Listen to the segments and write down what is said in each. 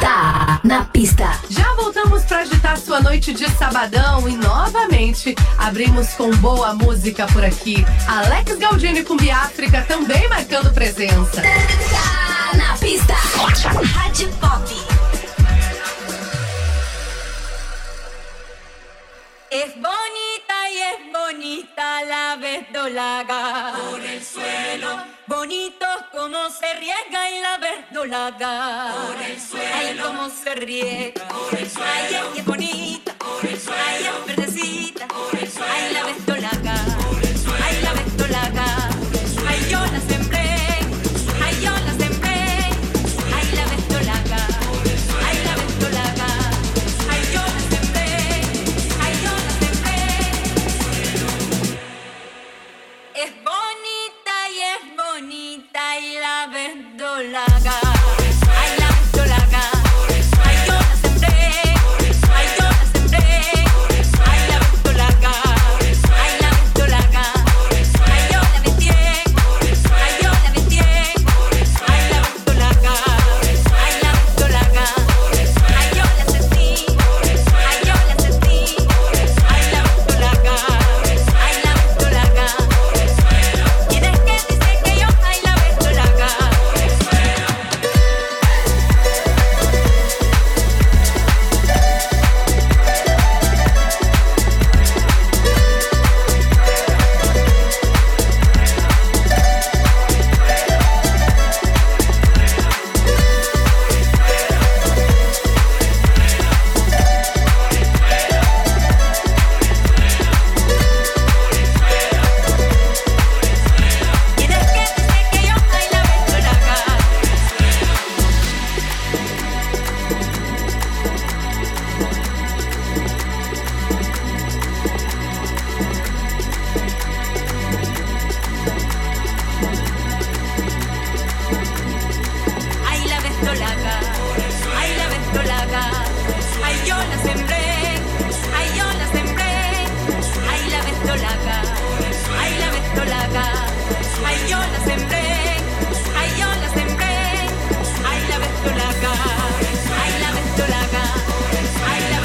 tá na pista. Já voltamos para agitar sua noite de sabadão e novamente abrimos com boa música por aqui. Alex Galdini com Biáfrica também marcando presença. Tá na pista. Rádio Pop. Es bonita y es bonita la verdolaga. Por el suelo. Bonito como se riega en la verdolaga. Por el suelo. Ay, cómo se riega. Por el suelo. Ay, ay, qué bonita. Ay la verdolaga, ay yo la sembré, ay yo la sembré, ay la verdolaga, ay la verdolaga, ay yo la sembré, ay yo la sembré, ay la verdolaga, ay la verdolaga, ay la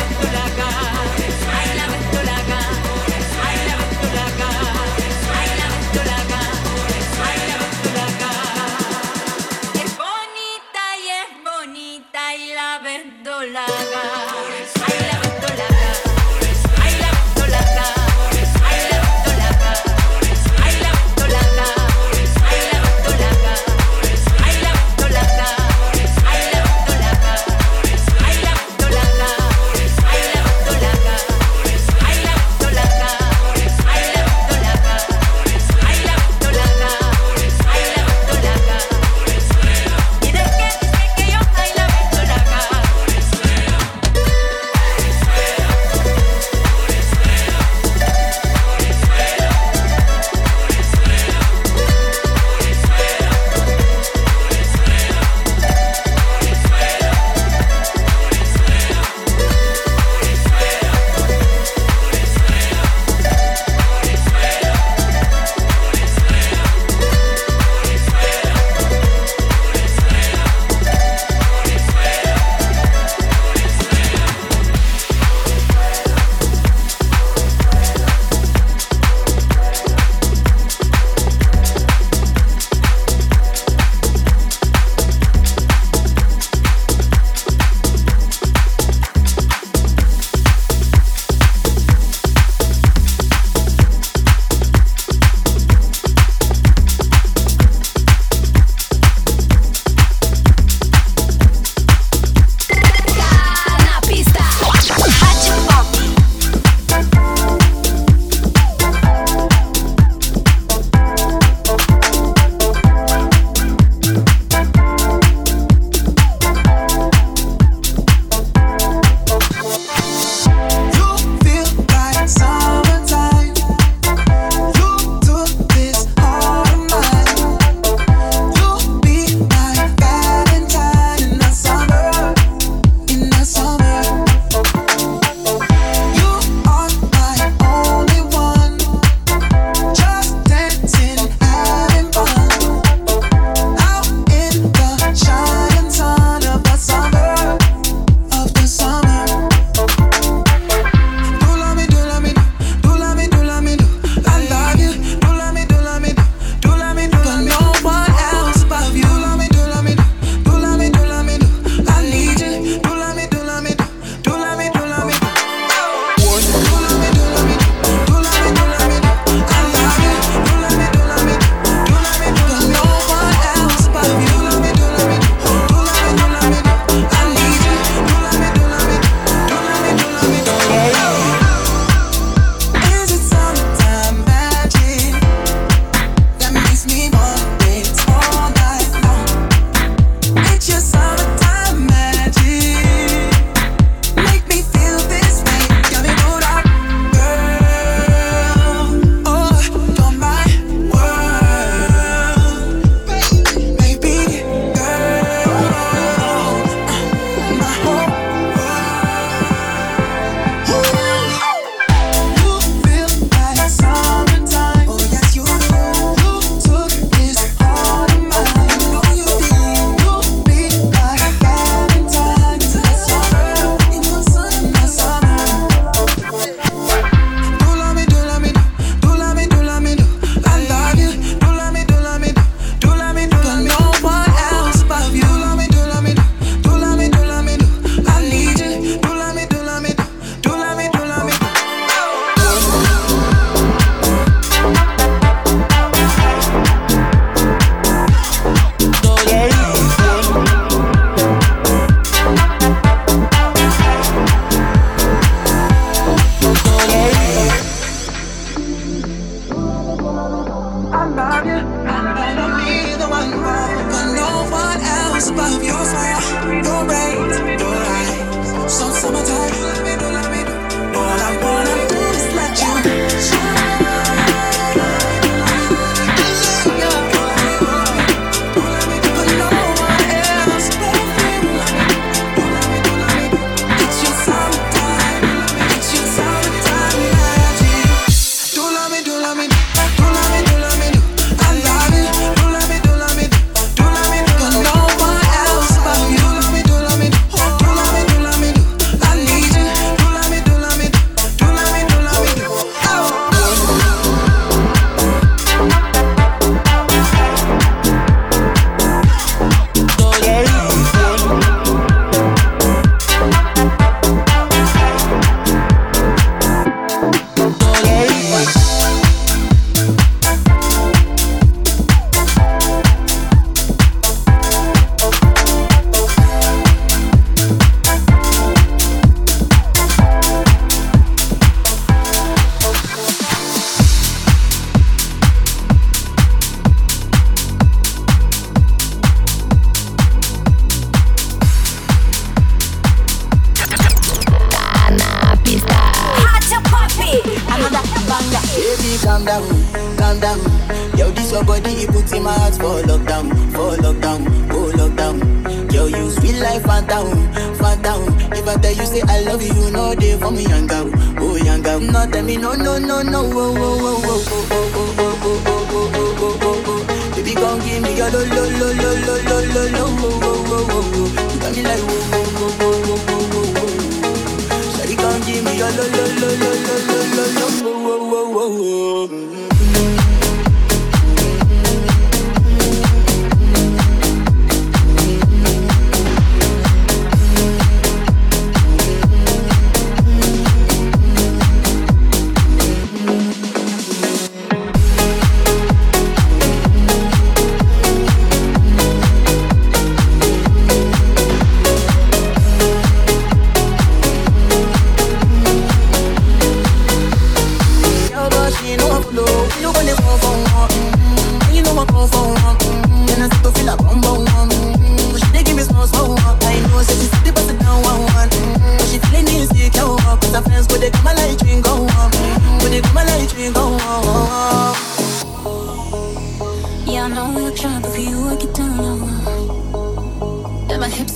you, know they for me young girl, oh young girl. No tell me no, no, no, no, oh, oh, oh, oh, oh, oh, oh, oh, oh, oh, oh, oh, oh, oh. Baby, come give me your lo, lo, lo, lo, lo, lo, lo, lo, oh, oh, oh, oh, oh. You got me like oh, oh, oh, oh, oh, oh, oh, oh. Shawty, come give me your lo, lo, lo, lo, lo, lo, lo, lo, oh, oh, oh, oh, oh.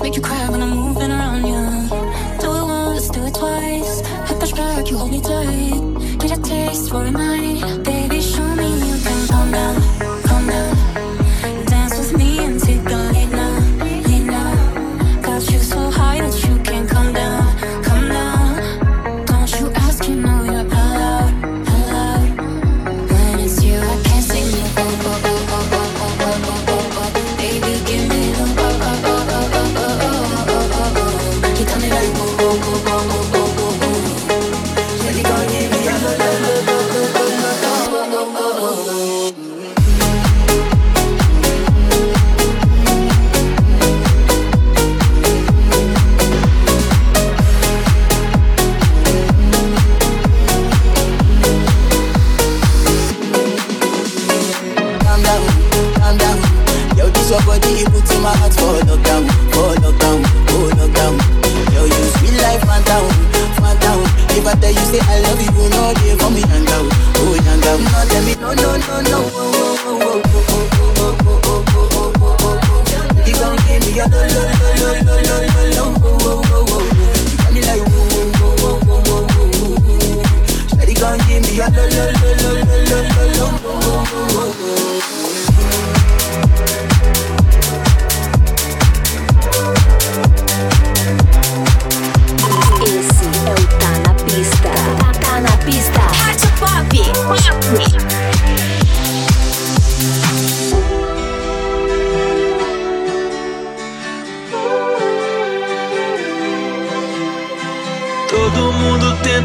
Make you cry when I'm moving around you. Do it once, do it twice. I push back, you hold me tight. Get a taste for a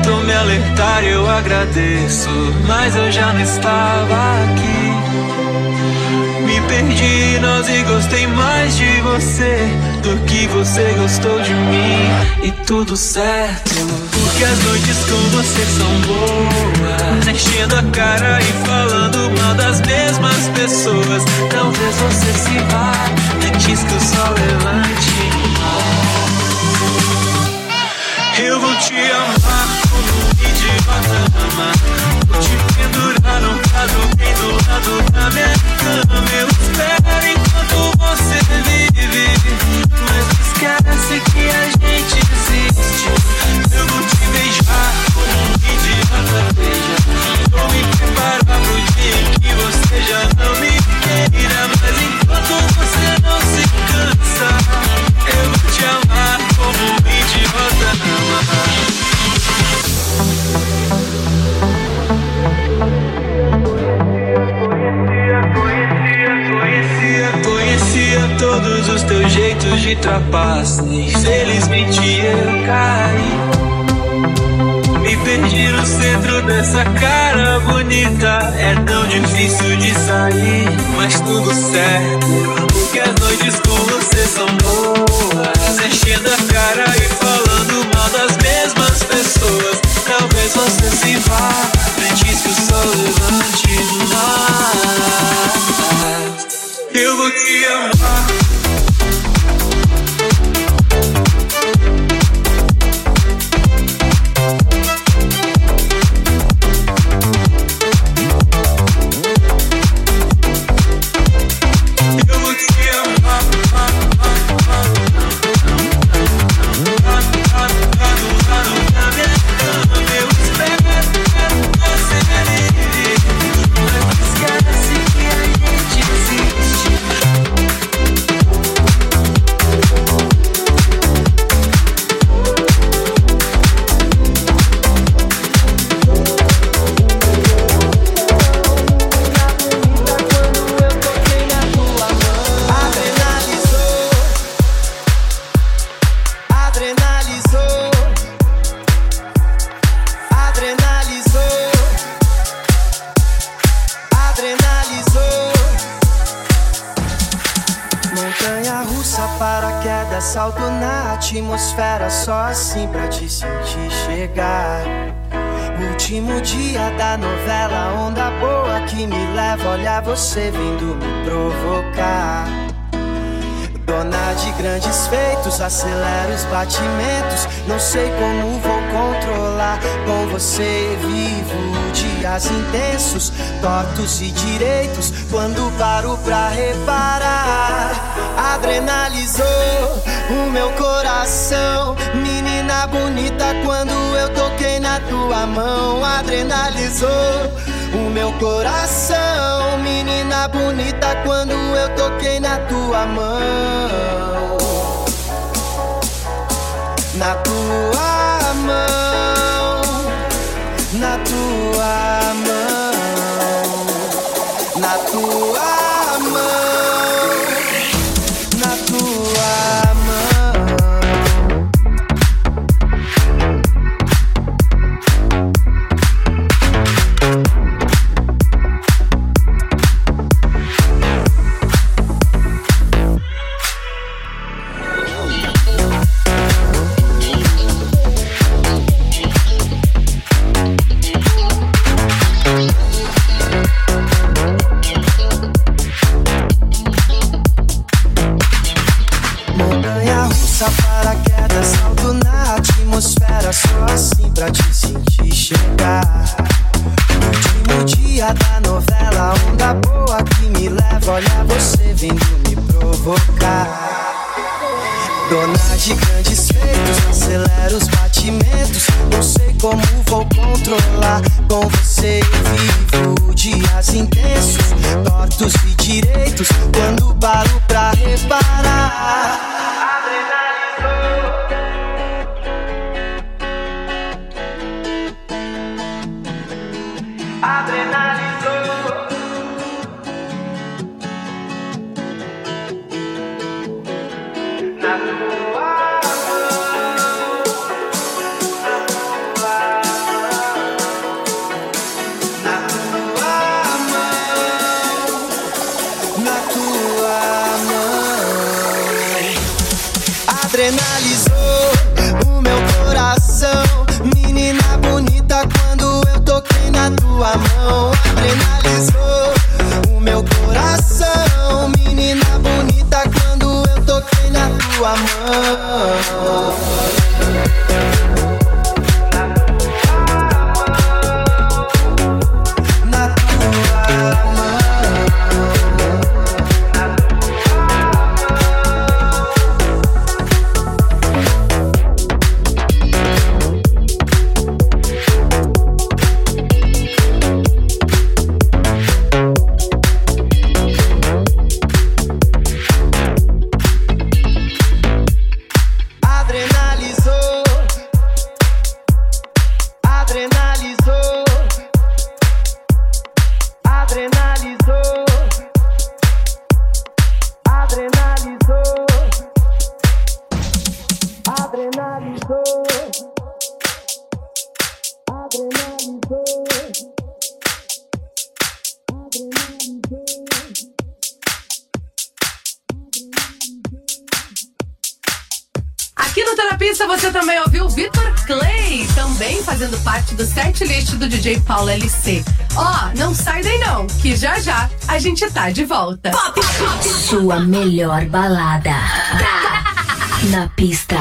tentou me alertar, eu agradeço. Mas eu já não estava aqui. Me perdi em nós e gostei mais de você do que você gostou de mim. E tudo certo, porque as noites com você são boas. Enchendo a cara e falando mal das mesmas pessoas. Talvez você se vá antes que o sol levante. Eu vou te amar lado da minha cama. Eu espero enquanto você vive. Mas esquece que a gente existe. Eu vou te beijar como um idiota, beija. Vou me preparar pro dia em que você já não me queira. Mas enquanto você não se cansa, eu vou te amar como um idiota ama. Trapaça. Infelizmente eu caí. Me perdi no centro dessa cara bonita. É tão difícil de sair, mas tudo certo. Porque as noites com você são boas. Enchendo a cara e falando mal das mesmas pessoas. Talvez você se vá antes que o sol levante. Mas eu vou te amar. Pra te sentir chegar. Último dia da novela, onda boa que me leva, olha você vindo me provocar. Dona de grandes feitos, acelera os batimentos. Não sei como vou controlar. Com você vivo dias intensos, tortos e direitos. Quando paro pra reparar, adrenalizou o meu coração. Menina bonita, quando eu toquei na tua mão, adrenalizou o meu coração, menina bonita, quando eu toquei na tua mão. Na tua mão, na tua mão, na tua mão, grandes feitos, acelera os batimentos. Não sei como vou controlar. Com você vivo dias intensos, tortos e direitos. Quando paro pra reparar. Adrenalizou. Adrenalizou o meu coração, menina bonita quando eu toquei na tua mão. Adrenalizou o meu coração, menina bonita quando eu toquei na tua mão. Adrenalizou, adrenalizou. Aqui no Terapista você também ouviu Vitor Clay, também fazendo parte do set list do DJ Paulo LC. Ó, não sai daí não, que já já a gente tá de volta. Sua melhor balada. Na pista.